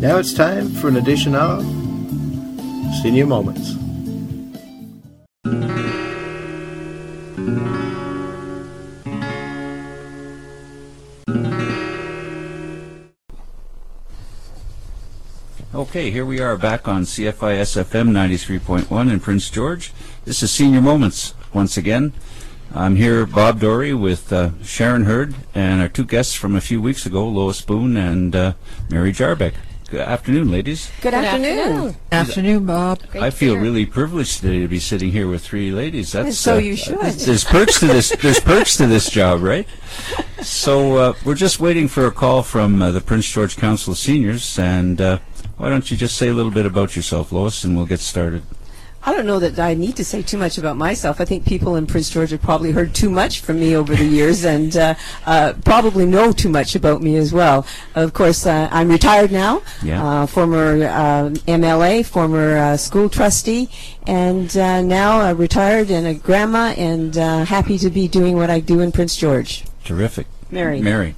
Now it's time for an edition of Senior Moments. Okay, here we are back on CFIS FM 93.1 in Prince George. This is Senior Moments once again. I'm here, Bob D'Auray, with uh, Sharon Hurd and our two guests from a few weeks ago, Lois Boone and uh, Mary Jarbek. Good afternoon, ladies. Good, afternoon. Afternoon, Bob. Great I feel hear. really privileged today to be sitting here with three ladies. That's So uh, you should. There's perks to this. There's perks to this job, right? So uh, we're just waiting for a call from uh, the Prince George Council of Seniors, and uh, why don't you just say a little bit about yourself, Lois, and we'll get started. I don't know that I need to say too much about myself. I think people in Prince George have probably heard too much from me over the years and uh, uh, probably know too much about me as well. Of course, uh, I'm retired now, Yeah. uh, former uh, MLA, former uh, school trustee, and uh, now retired and a grandma and uh, happy to be doing what I do in Prince George. Terrific. Mary. Mary.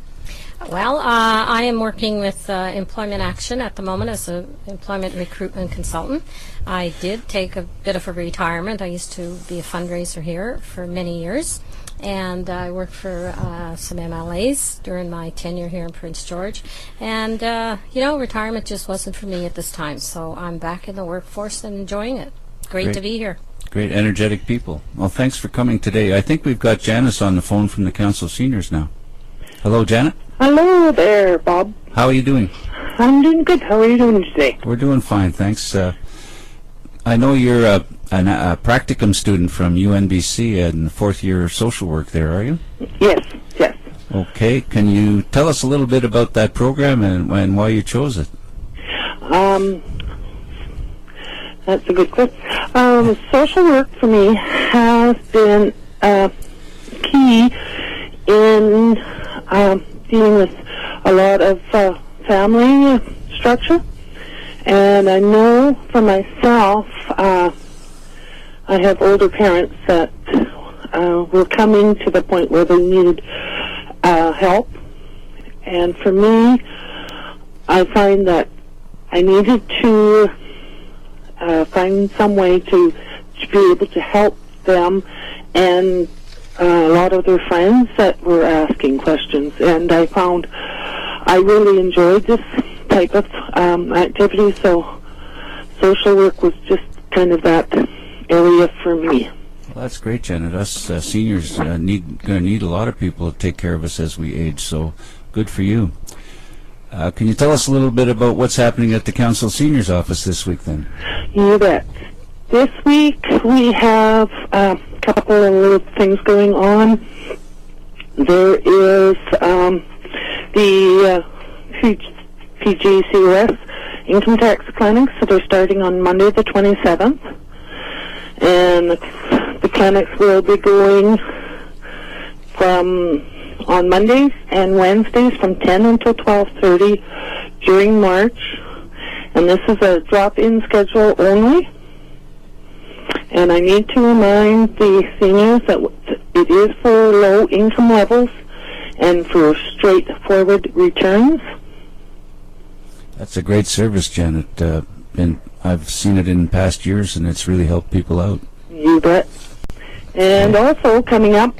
Well, uh, I am working with uh, Employment Action at the moment as an employment recruitment consultant. I did take a bit of a retirement. I used to be a fundraiser here for many years, and I worked for uh, some MLAs during my tenure here in Prince George. And, uh, you know, retirement just wasn't for me at this time, so I'm back in the workforce and enjoying it. Great, Great. to be here. Great, energetic people. Well, thanks for coming today. I think we've got Janice on the phone from the Council of Seniors now. Hello, Janet. Hello there, Bob. How are you doing? I'm doing good. How are you doing today? We're doing fine, thanks. Uh, I know you're a, an, a practicum student from UNBC and fourth year social work there, are you? Yes, yes. Okay, can you tell us a little bit about that program and, and why you chose it? Um, that's a good question. Um, social work for me has been uh, key in um, dealing with a lot of uh, family structure, and I know for myself, uh, I have older parents that uh, were coming to the point where they needed uh, help, and for me, I find that I needed to uh, find some way to, to be able to help them and uh, a lot of their friends that were asking questions. And I found I really enjoyed this type of um, activity, so social work was just kind of that area for me. Well, that's great, Janet. Us uh, seniors uh, need going to need a lot of people to take care of us as we age. So, good for you. Uh, can you tell us a little bit about what's happening at the Council Seniors office this week, then? You bet. This week we have a couple of little things going on. There is um, the uh, P- income tax clinics that are starting on Monday the 27th. And the, the clinics will be going from on Mondays and Wednesdays from 10 until 12:30 during March. And this is a drop-in schedule only. And I need to remind the seniors that it is for low income levels and for straightforward returns. That's a great service, Janet. Uh, and I've seen it in past years, and it's really helped people out. You bet. And also coming up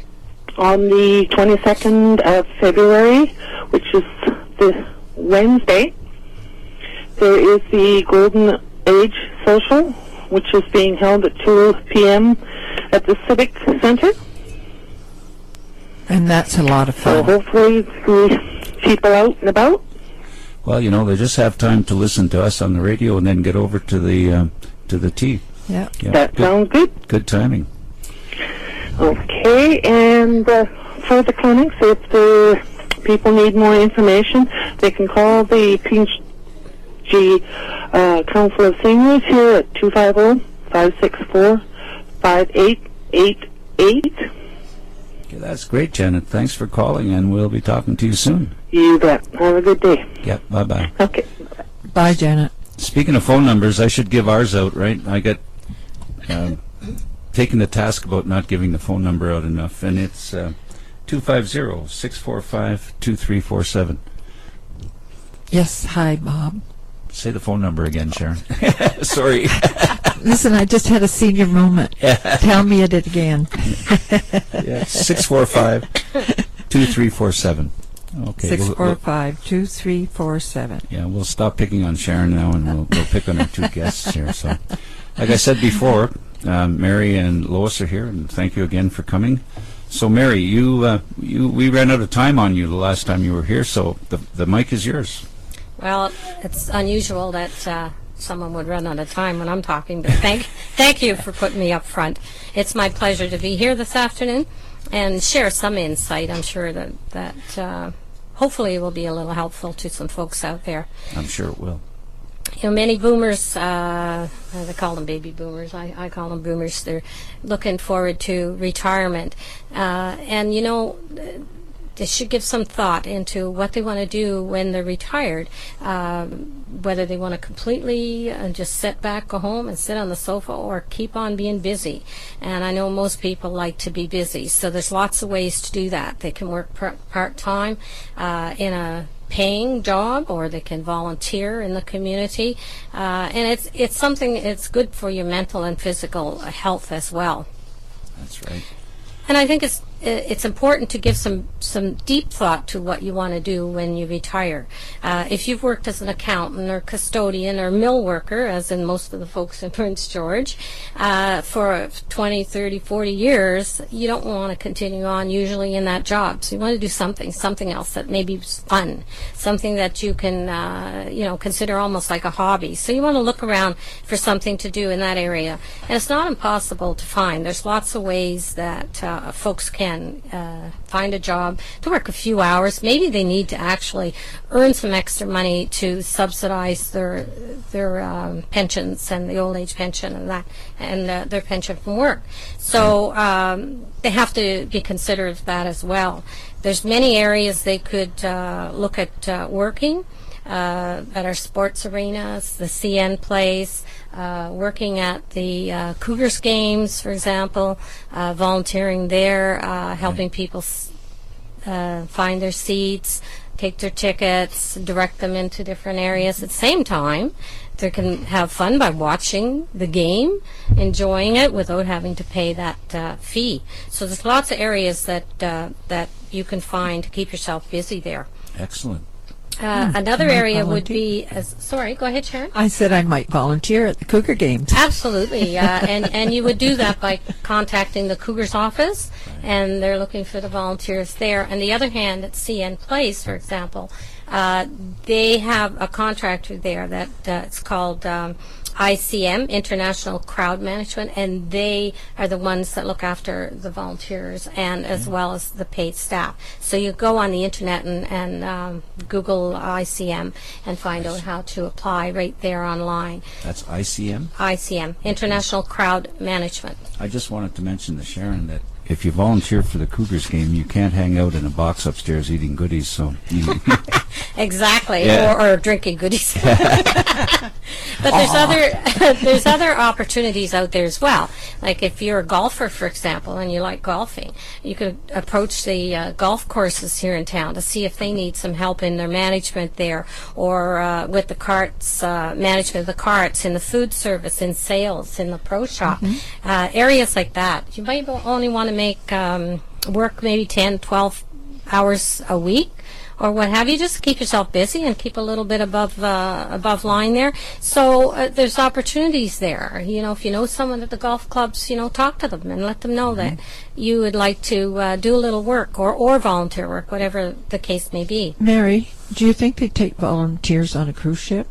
on the 22nd of February, which is this Wednesday, there is the Golden Age Social, which is being held at 2 p.m. at the Civic Center. And that's a lot of fun. So fun. hopefully see people out and about. Well, you know, they just have time to listen to us on the radio and then get over to the um, to the tea. Yeah. Yeah, That good, sounds good. good timing. Okay, and uh, for the clinics, if the people need more information, they can call the PG uh, Council of Seniors here at 250-564-5888. Okay, that's great, Janet. Thanks for calling, and we'll be talking to you soon. You bet. Have a good day. Yep, bye bye. Okay. Bye, Janet. Speaking of phone numbers, I should give ours out, right? I got um, taken the task about not giving the phone number out enough, and it's uh, 250-645-2347. Yes, hi, Bob. Say the phone number again, Sharon. Sorry. Listen, I just had a senior moment. Tell me it again. Yeah, 645 2347. Okay. Six we'll- four we'll- five two three four seven. Yeah, we'll stop picking on Sharon now, and we'll, we'll pick on our two guests here. So, like I said before, um, Mary and Lois are here, and thank you again for coming. So, Mary, you uh, you we ran out of time on you the last time you were here, so the the mic is yours. Well, it's unusual that uh, someone would run out of time when I'm talking, but thank thank you for putting me up front. It's my pleasure to be here this afternoon and share some insight. I'm sure that that uh, hopefully it will be a little helpful to some folks out there. I'm sure it will. you know, many boomers, uh, they call them baby boomers. I, I call them boomers. They're looking forward to retirement. Uh, and, you know, they should give some thought into what they want to do when they're retired. Um, whether they want to completely uh, just sit back, go home and sit on the sofa or keep on being busy. And I know most people like to be busy. So there's lots of ways to do that. They can work par- part-time uh, in a paying job or they can volunteer in the community uh, and it's it's something it's good for your mental and physical health as well That's right. and I think it's it's important to give some some deep thought to what you want to do when you retire. Uh, if you've worked as an accountant or custodian or mill worker, as in most of the folks in Prince George, uh, for 20, 30, 40 years, you don't want to continue on usually in that job. So you want to do something, something else that maybe is fun, something that you can, uh, you know, consider almost like a hobby. So you want to look around for something to do in that area. And it's not impossible to find. There's lots of ways that uh, folks can uh, find a job to work a few hours. Maybe they need to actually earn some extra money to subsidize their their um, pensions and the old age pension and that and uh, their pension from work. So um, they have to be considered that as well. There's many areas they could uh, look at uh, working. Uh, at our sports arenas, the CN place, uh, working at the uh, Cougars games, for example, uh, volunteering there, uh, helping people uh, find their seats, take their tickets, direct them into different areas. At the same time, they can have fun by watching the game, enjoying it without having to pay that uh, fee. So there's lots of areas that uh, that you can find to keep yourself busy there. Excellent. Uh, another might area would be, as, sorry, go ahead, Sharon. I said I might volunteer at the Cougar Games. Absolutely, uh, and and you would do that by contacting the Cougars office, and they're looking for the volunteers there. On the other hand, at CN Place, for example, uh, they have a contractor there that uh, it's called um, ICM, International Crowd Management, and they are the ones that look after the volunteers and as well as the paid staff. So you go on the internet and, and um, Google ICM and find out how to apply right there online. That's ICM. ICM, International Crowd Management. I just wanted to mention to Sharon that if you volunteer for the Cougars game, you can't hang out in a box upstairs eating goodies. So you, Exactly, Yeah. or, or drinking goodies. but there's other there's other opportunities out there as well. Like if you're a golfer, for example, and you like golfing, you could approach the uh, golf courses here in town to see if they need some help in their management there, or uh, with the carts uh, management of the carts, in the food service, in sales, in the pro shop, uh, areas like that. You might only want to make um, work maybe 10, 12 hours a week or what have you. Just keep yourself busy and keep a little bit above uh, above line there. So uh, there's opportunities there. You know, if you know someone at the golf clubs, you know, talk to them and let them know that you would like to uh, do a little work or or volunteer work, whatever the case may be. Mary, do you think they take volunteers on a cruise ship?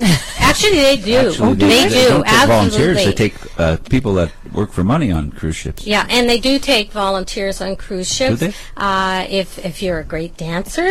Actually, they do. actually, they, do. don't take Absolutely. volunteers. They take uh, people that work for money on cruise ships. Yeah, and they do take volunteers on cruise ships. they? Uh, if if you're a great dancer,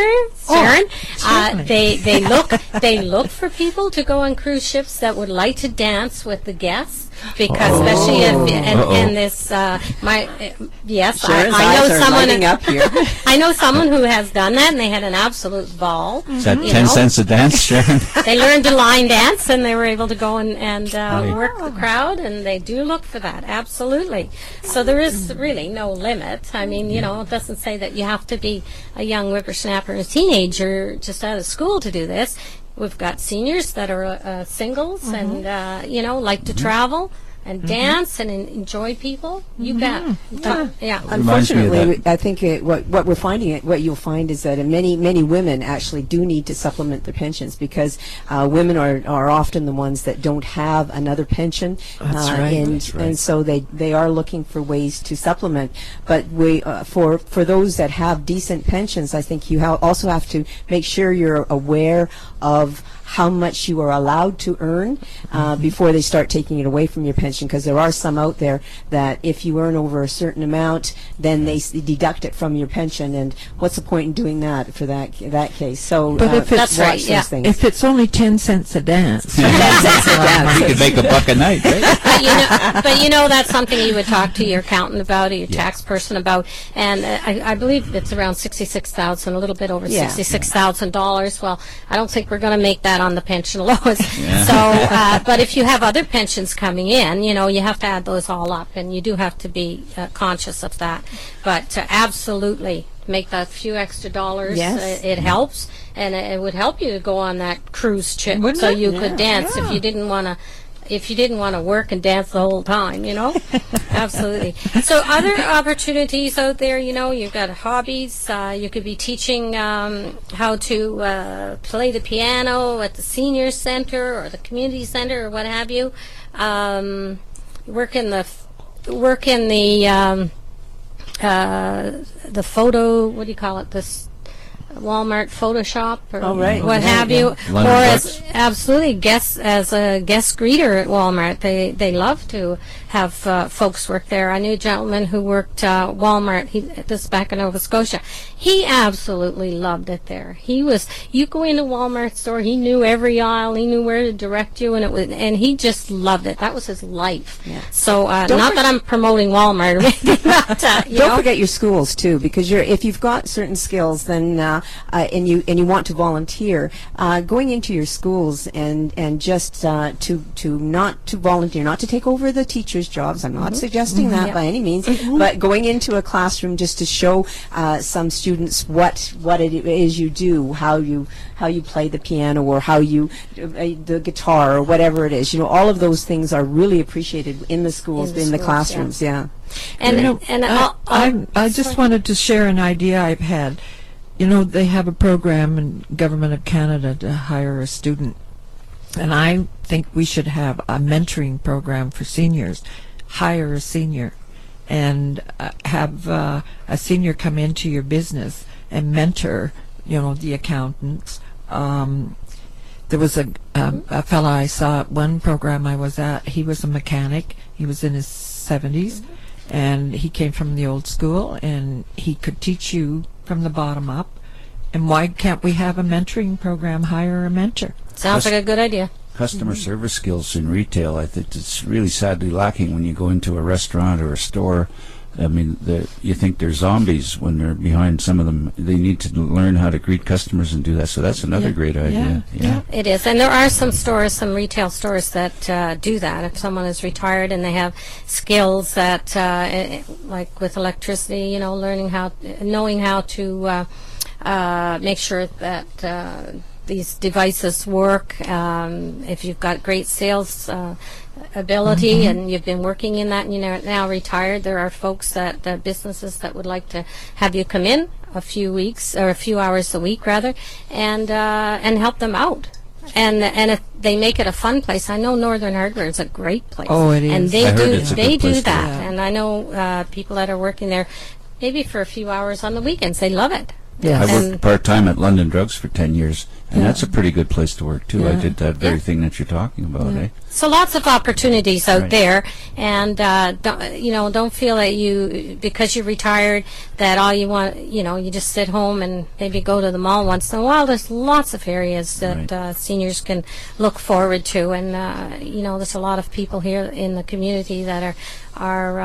Sharon, uh, they they look they look for people to go on cruise ships that would like to dance with the guests. Because especially if, and, and this uh, my uh, yes I, Sharon's I know someone up here. I know someone who has done that and they had an absolute ball. Is that ten know? cents a dance, Sharon? They learned to line dance and they were able to go and, and uh, Right. work the crowd, and they do look for that, absolutely. So there is really no limit. I mean, you know, it doesn't say that you have to be a young whippersnapper, a teenager just out of school to do this. We've got seniors that are uh, singles Mm-hmm. and uh, you know like to travel and dance and enjoy people. You bet. Uh, yeah. Reminds me of Unfortunately. I think it, what what we're finding, it, what you'll find is that many many women actually do need to supplement their pensions because uh, women are, are often the ones that don't have another pension, That's uh, right. and That's right. and so they they are looking for ways to supplement. But we uh, for for those that have decent pensions, I think you ha- also have to make sure you're aware of how much you are allowed to earn uh, Mm-hmm. before they start taking it away from your pension because there are some out there that if you earn over a certain amount then they s- deduct it from your pension and what's the point in doing that for that that case so But uh, if it's- That's right, yeah. things. If it's only 10 cents a dance. You could make a buck a night, right? but you know, but you know that's something you would talk to your accountant about or your tax person about. And uh, I, I believe it's around sixty-six thousand, a little bit over Yeah. sixty-six thousand dollars. Well, I don't think we're going to make that on the pension laws. So, uh, but if you have other pensions coming in, you know, you have to add those all up, and you do have to be uh, conscious of that. But to absolutely make that few extra dollars, Yes. uh, it helps, and it, it would help you to go on that cruise trip, Wouldn't so it? you could dance if you didn't want to if you didn't want to work and dance the whole time, you know? Absolutely. So, other opportunities out there, you know, you've got hobbies. Uh, you could be teaching um, how to uh, play the piano at the senior center or the community center or what have you. Um, work in the work in the um, uh, the photo. What do you call it? This Walmart Photoshop or Oh, right. what Yeah, have yeah. you, London or as absolutely guest as a guest greeter at Walmart. They they love to have uh, folks work there. I knew a gentleman who worked uh, Walmart. He this is back in Nova Scotia. He absolutely loved it there. He was you go into Walmart store. He knew every aisle. He knew where to direct you, and it was and he just loved it. That was his life. Yeah. So uh, Don't that I'm promoting Walmart but uh, you Don't know. forget your schools too, because you're if you've got certain skills, then uh, uh, and you and you want to volunteer, uh, going into your schools and and just uh, to to not to volunteer, not to take over the teachers' jobs. I'm not suggesting that Yeah. by any means, but going into a classroom just to show uh, some students what what it is you do, how you how you play the piano or how you uh, the guitar or whatever it is. You know, all of those things are really appreciated in the schools, In the in the, schools, classrooms. Yeah. and You know, and I, I'll, I'll, I, I just wanted to share an idea I've had. You know, they have a program in Government of Canada to hire a student, and I think we should have a mentoring program for seniors. Hire a senior, and uh, have uh, a senior come into your business and mentor. You know, the accountants. Um, there was a um, a fella I saw at one program I was at. He was a mechanic. He was in his 70s, and he came from the old school, and he could teach you from the bottom up. And why can't we have a mentoring program? Hire a mentor. sounds like a good idea. Customer service skills in retail, I think it's really sadly lacking when you go into a restaurant or a store. I mean, the, you think they're zombies when they're behind some of them. They need to learn how to greet customers and do that. So that's another Yeah, great idea. yeah. It is, and there are some stores, some retail stores that uh, do that. If someone is retired and they have skills that, uh, eh, like with electricity, you know, learning how, knowing how to uh, uh, make sure that uh, these devices work. Um, if you've got great sales uh, ability and you've been working in that and you're now retired, there are folks that uh, businesses that would like to have you come in a few weeks or a few hours a week rather, and uh, and help them out. And and if they make it a fun place, I know Northern Hardware is a great place. Oh, it And they I heard do it's they do to that, work. and I know uh, people that are working there, maybe for a few hours on the weekends. They love it. I worked part time at London Drugs for 10 years, and that's a pretty good place to work, too. I did that very Yeah. thing that you're talking about, eh? So lots of opportunities out Right. there, and uh, don't, you know, don't feel that you because you're retired that all you want, you know, you just sit home and maybe go to the mall once in a while. There's lots of areas that Right. uh, seniors can look forward to, and uh, you know, there's a lot of people here in the community that are are.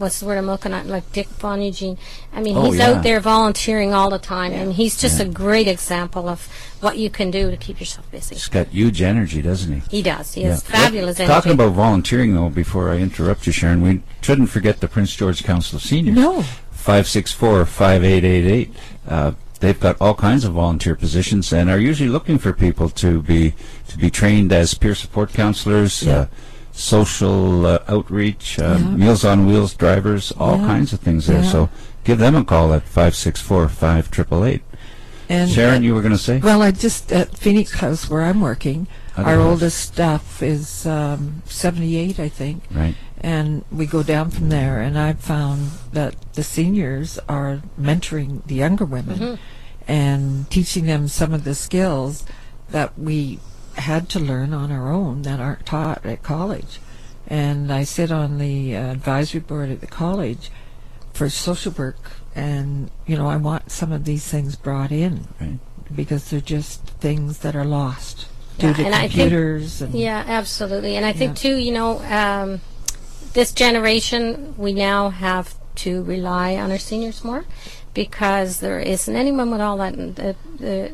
Uh, uh, What's the word I'm looking at? Like Dick Von Eugene. I mean, Oh, he's yeah. out there volunteering all the time, and he's just a great example of what you can do to keep yourself busy. He's got huge energy, doesn't he? He does. He Yeah. has fabulous What- energy. Talking about volunteering, though, before I interrupt you, Sharon, we shouldn't forget the Prince George Council of Seniors. No. 564-5888. Uh, they've got all kinds of volunteer positions and are usually looking for people to be to be trained as peer support counselors, Yeah. uh, social uh, outreach, uh, Yeah. Meals on Wheels drivers, all Yeah. kinds of things there. Yeah. So give them a call at five six four five triple eight. And Sharon, you were going to say? Well, I just at Phoenix House where I'm working, Other our house. oldest staff is um, 78, I think, Right. and we go down from there. And I've found that the seniors are mentoring the younger women and teaching them some of the skills that we had to learn on our own that aren't taught at college. And I sit on the uh, advisory board at the college for social work, and you know I want some of these things brought in Right. because they're just things that are lost Yeah, due to and I think- computers and Yeah, absolutely. And I think Yeah. too, you know, um, this generation, we now have to rely on our seniors more because there isn't anyone with all that the, the,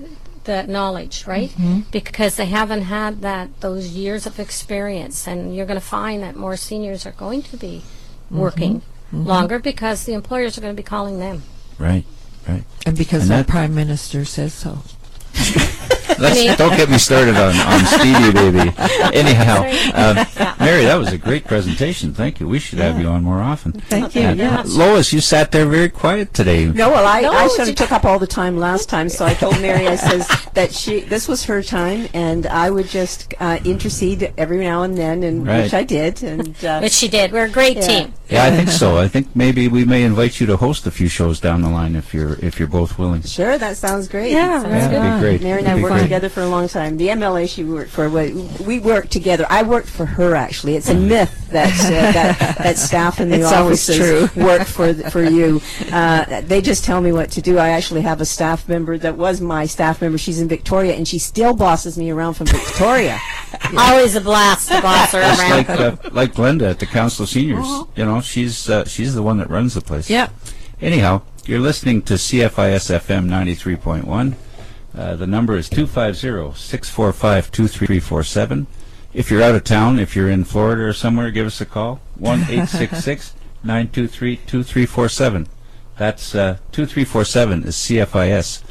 that knowledge, right? Mm-hmm. Because they haven't had that those years of experience, and you're going to find that more seniors are going to be Mm-hmm. working longer because the employers are going to be calling them. Mm-hmm. Right. Right. and because And our that- prime minister says so. Let's, don't get me started on, on Stevie, baby. Anyhow, uh, Mary, that was a great presentation. Thank you. We should have you on more often. Thank you. And, Yeah. uh, Lois, you sat there very quiet today. No, well, I, No, I sort of took up all the time last time, so I told Mary, I says that she this was her time, and I would just uh, intercede every now and then, and Right. which I did, and uh, Which she did. We're a great Yeah. team. Yeah, I think so. I think maybe we may invite you to host a few shows down the line if you're if you're both willing. sure, that sounds great. Yeah, Yeah, that'd be great. Mary and I be worked together for a long time. The MLA she worked for, we, we worked together. I worked for her actually. It's a myth that uh, that, that staff in the It's offices true. work for th- for you. Uh, they just tell me what to do. I actually have a staff member that was my staff member. She's in Victoria, and she still bosses me around from Victoria. Always a blast to boss her Just around. like uh, like Glenda at the Council of Seniors. You know, she's uh, she's the one that runs the place. Yeah. Anyhow, you're listening to CFIS FM 93.1. Uh, the number is 250-645-2347. If you're out of town, if you're in Florida or somewhere, give us a call. 1-866-923-2347. That's uh, 2347 is CFIS.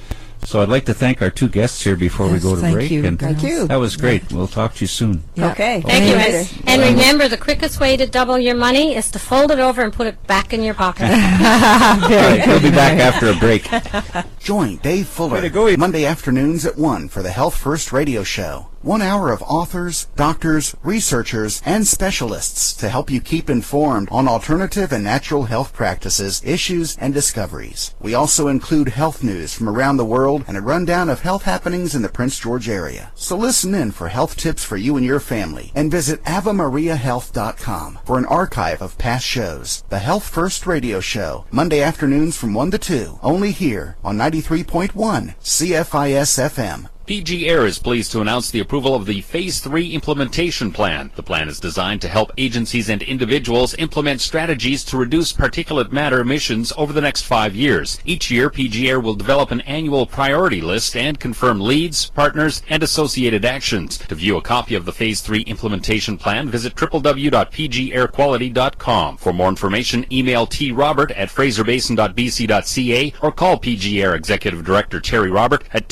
So I'd like to thank our two guests here before we Yes, go to thank break. you, and Thank you. That was great. We'll talk to you soon. Yeah. Okay. Thank you. Later. And, and remember, the quickest way to double your money is to fold it over and put it back in your pocket. All right, we'll be back after a break. Join Dave Fuller go. Monday afternoons at 1 for the Health First radio show. One hour of authors, doctors, researchers, and specialists to help you keep informed on alternative and natural health practices, issues, and discoveries. We also include health news from around the world and a rundown of health happenings in the Prince George area. So listen in for health tips for you and your family and visit avamariahealth.com for an archive of past shows. The Health First radio show, Monday afternoons from 1 to 2, only here on 93.1 CFIS FM. PG Air is pleased to announce the approval of the Phase 3 implementation plan. The plan is designed to help agencies and individuals implement strategies to reduce particulate matter emissions over the next five years. Each year, PG Air will develop an annual priority list and confirm leads, partners, and associated actions. To view a copy of the Phase 3 implementation plan, visit www.pgairquality.com. For more information, email trobert at fraserbasin.bc.ca or call PG Air Executive Director Terry Robert at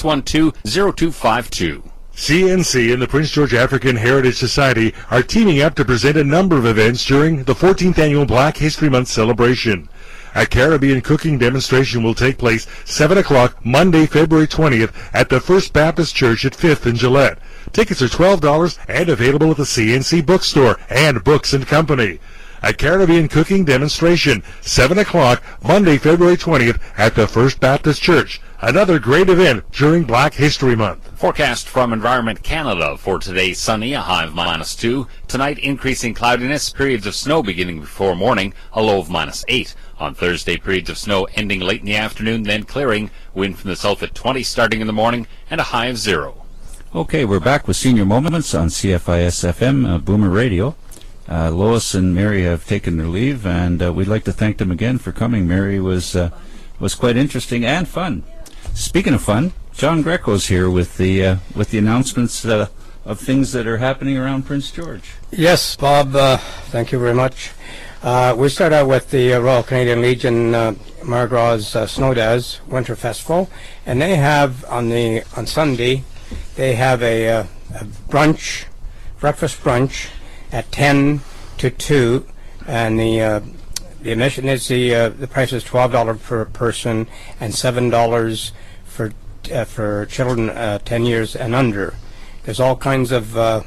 250-612-0252. CNC and the Prince George African Heritage Society are teaming up to present a number of events during the 14th annual Black History Month celebration. A Caribbean cooking demonstration will take place 7 o'clock Monday, February 20th at the First Baptist Church at 5th and Gillett. Tickets are $12 and available at the CNC bookstore and Books and Company. A Caribbean cooking demonstration, 7 o'clock Monday, February 20th at the First Baptist Church. Another great event during Black History Month. Forecast from Environment Canada for today sunny, a high of minus 2. Tonight increasing cloudiness, periods of snow beginning before morning, a low of minus 8. On Thursday, periods of snow ending late in the afternoon, then clearing, wind from the south at 20 starting in the morning, and a high of 0. Okay, we're back with Senior Moments on CFIS FM, uh, Boomer Radio. Uh, Lois and Mary have taken their leave, and uh, we'd like to thank them again for coming. Mary was uh, was quite interesting and fun. Speaking of fun, John Greco's here with the uh, with the announcements uh, of things that are happening around Prince George. Yes, Bob, uh, thank you very much. We start out with the Royal Canadian Legion uh, Margraw's Winter Festival, and they have on the on Sunday, they have a, a brunch, breakfast brunch, at 10 to 2, and the uh, the admission is the uh, the price is twelve dollars per person and seven dollars for uh, for children uh, ten years and under. There's all kinds of uh,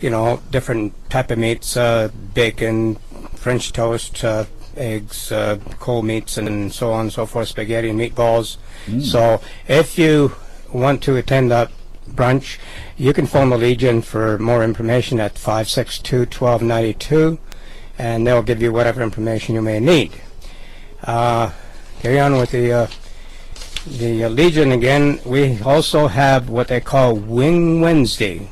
you know different type of meats, uh, bacon, French toast, uh, eggs, uh, cold meats, and so on and so forth, spaghetti and meatballs. So if you want to attend that brunch, you can phone the Legion for more information at 562-1292 and they'll give you whatever information you may need. Uh, carry on with the uh, the uh, Legion again. We also have what they call Wing Wednesday.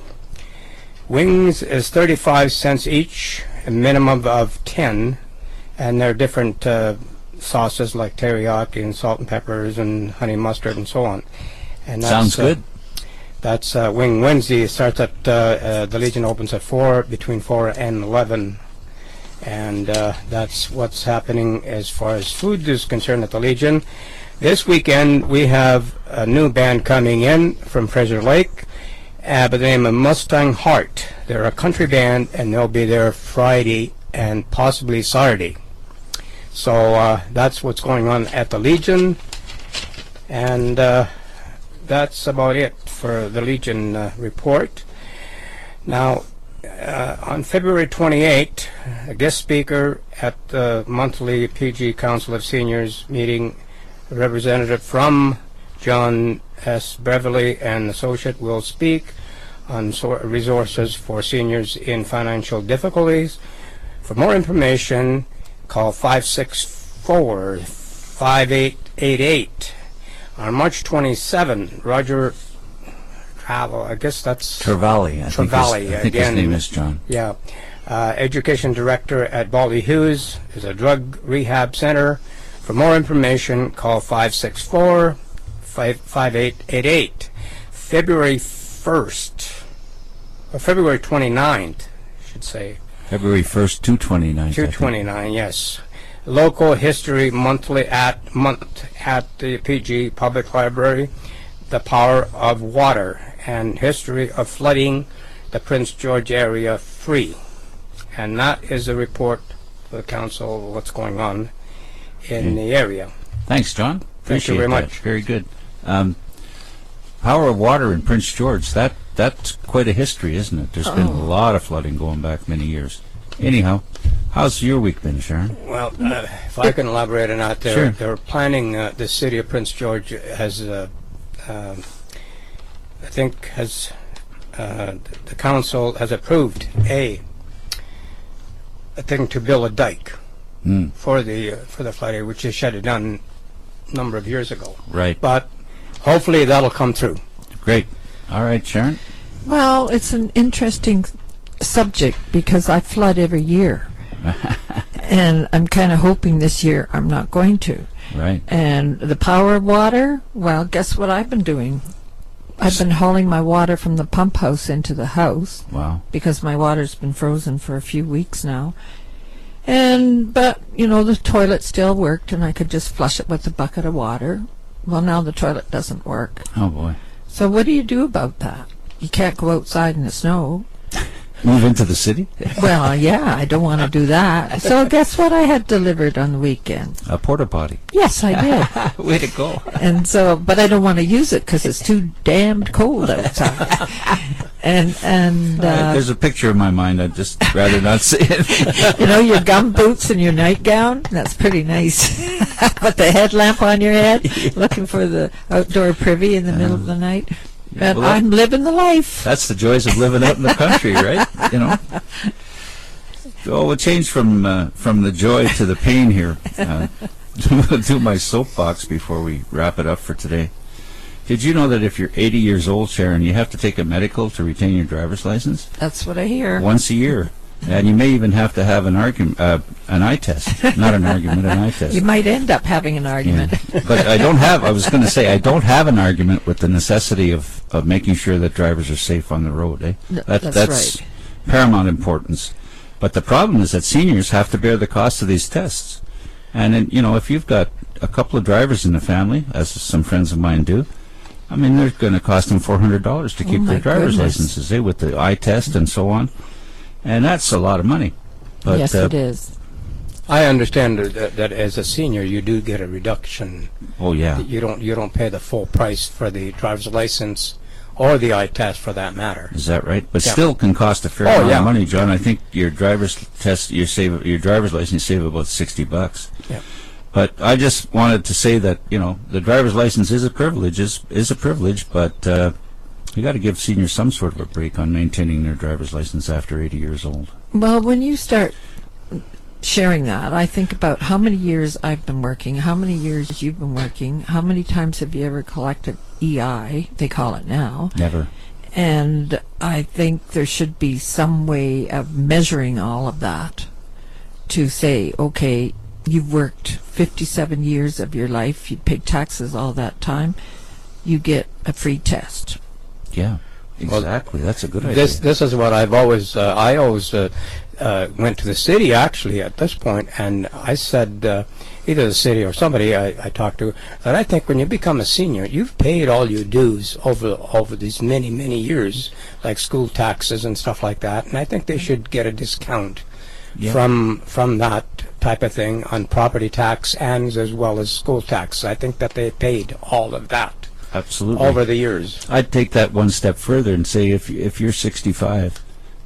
Wings is 35 cents each, a minimum of 10, and there are different uh, sauces like teriyaki and salt and peppers and honey mustard and so on. And Sounds uh, good. That's uh, Wing Wednesday. It starts at uh, uh, the Legion opens at four, between four and eleven, and uh, that's what's happening as far as food is concerned at the Legion. This weekend we have a new band coming in from Fraser Lake, uh, by the name of Mustang Heart. They're a country band, and they'll be there Friday and possibly Saturday. So uh, that's what's going on at the Legion, and. Uh, that's about it for the Legion uh, report. Now, uh, on February 28, a guest speaker at the monthly PG Council of Seniors meeting, a representative from John S. Beverly and Associate will speak on so- resources for seniors in financial difficulties. For more information, call 564 5888. On March 27, Roger Travel, I guess that's Travali. I think, Travali, his, I think again. his name is John. yeah, uh, education director at Baldy Hughes is a drug rehab center. For more information, call 564 5888. February 1st, or February 29th, I should say. February 1st to 29th. I think. 229, yes. Local history monthly at month at the PG Public Library, the power of water and history of flooding the Prince George area free. And that is a report for the council of what's going on in the area. Thanks, John. Thank you very that. much. Very good. Um, power of water in Prince George. That that's quite a history, isn't it? There's been a Oh. lot of flooding going back many years. Anyhow, how's your week been, Sharon? Well, uh, if I can elaborate on that, they're, Sure. they're planning, uh, the city of Prince George has, uh, um, I think, has, uh, the council has approved a, a thing to build a dike Hmm. for the, uh, for the flood area, which they shut it down a number of years ago. Right. But hopefully that'll come through. Great. All right, Sharon. Well, it's an interesting subject because I flood every year. and I'm kind of hoping this year I'm not going to. Right. And the power of water, well, guess what I've been doing? I've been hauling my water from the pump house into the house Wow. because my water's been frozen for a few weeks now. And, but, you know, the toilet still worked and I could just flush it with a bucket of water. Well, now the toilet doesn't work. Oh boy. So what do you do about that? You can't go outside in the snow. Move into the city? Well, yeah, I don't want to do that. So guess what I had delivered on the weekend? A porta potty. Yes, I did. Way to go. and so, but I don't want to use it because it's too damned cold outside. and and uh, There's a picture in my mind. I'd just rather not see it. you know your gum boots and your nightgown. That's pretty nice. With the headlamp on your head, looking for the outdoor privy in the middle of the night. But well, I'm living the life. That's the joys of living out in the country, right? You know. So we'll change from uh, from the joy to the pain here. Uh, do my soapbox before we wrap it up for today. Did you know that if you're 80 years old, Sharon, you have to take a medical to retain your driver's license That's what I hear. once a year, and you may even have to have an argument, uh, an eye test, not an argument, an eye test. You might end up having an argument. Yeah. but I don't have. I was going to say I don't have an argument with the necessity of, of making sure that drivers are safe on the road. Eh? Th- that's right. paramount importance. But the problem is that seniors have to bear the cost of these tests. And then, you know, if you've got a couple of drivers in the family, as some friends of mine do, I mean, they're going to cost them four hundred dollars to keep Oh, their driver's goodness. licenses, eh, with the eye test and so on, and that's a lot of money. But yes, uh, it is. I understand that, that as a senior, you do get a reduction. oh yeah, You don't you don't pay the full price for the driver's license or the eye test, for that matter. is that right? But Yeah. still, can cost a fair Oh, amount yeah. of money, John. I think your driver's test, you save your driver's license, you save about sixty bucks. Yeah. But I just wanted to say that you know the driver's license is a privilege, is is a privilege, but uh, you got to give seniors some sort of a break on maintaining their driver's license after eighty years old. Well, when you start sharing that, I think about how many years I've been working, how many years you've been working, how many times have you ever collected EI, they call it now. Never. And I think there should be some way of measuring all of that to say, okay, you've worked 57 years of your life, you paid taxes all that time, you get a free test. Yeah. Well, Exactly. That's a good idea. This this is what I've always uh, I always uh, uh, went to the city actually at this point, and I said uh, either the city or somebody I, I talked to that I think when you become a senior, you've paid all your dues over over these many many years, like school taxes and stuff like that, and I think they should get a discount Yeah. from from that type of thing on property tax and as well as school tax. I think that they paid all of that Absolutely. over the years. I'd take that one step further and say if if you're 65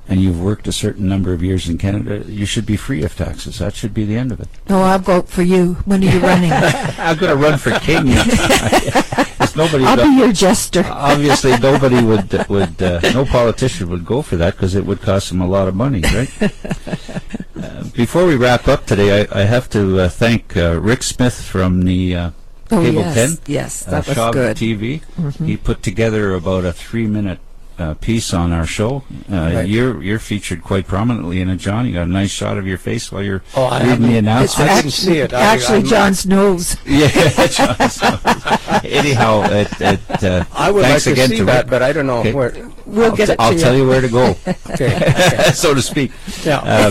and you've worked a certain number of years in Canada, you should be free of taxes. That should be the end of it. No, I'll vote for you. When are you running? I'm going to run for king. Nobody. I'll be your jester. obviously, nobody would would uh, no politician would go for that because it would cost them a lot of money, right? uh, before we wrap up today, I, I have to uh, thank uh, Rick Smith from the uh, Oh, Cable yes. 10, Yes, uh, that was Shaw good. TV. Mhm. He put together about a three-minute uh, piece on our show. Uh, Right. You're you're featured quite prominently in it, John. You got a nice shot of your face while you're Oh, I reading the haven't- announcement. I didn't see it. I- Actually, I'm- John's nose. Yeah, John. So, anyhow, it, it, uh, I would thanks like to see to that, Rick. but I don't know Okay. where. We'll I'll, get t- it to I'll you. tell you where to go, Okay. so to speak. Yeah. Uh,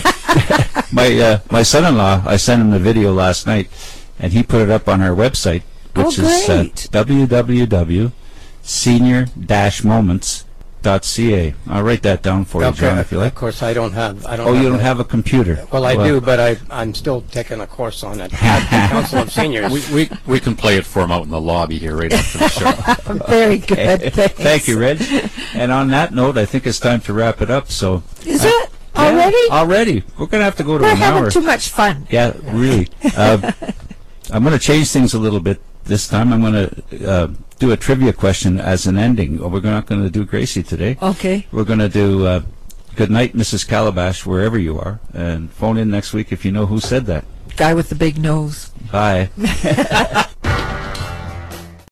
my uh, my son-in-law, I sent him the video last night, and he put it up on our website, which Oh, is uh, www.senior-moments.ca. I'll write that down for you. John, if you like. Of course, I don't have. I don't. Oh, you don't that. have a computer? Well, I do, but I I'm still taking a course on it at the Council of Seniors. We, we, we can play it for him out in the lobby here right after the show. Very good. Thanks. Thank you, Reg. And on that note, I think it's time to wrap it up. So Is it Yeah, already? already, we're gonna have to go to We're an having too much fun. Yeah, really. Uh, I'm going to change things a little bit this time. I'm going to uh, do a trivia question as an ending. We're not going to do Gracie today. Okay. We're going to do uh, Good Night, Mrs. Calabash, wherever you are. And phone in next week if you know who said that. Guy with the big nose. Bye.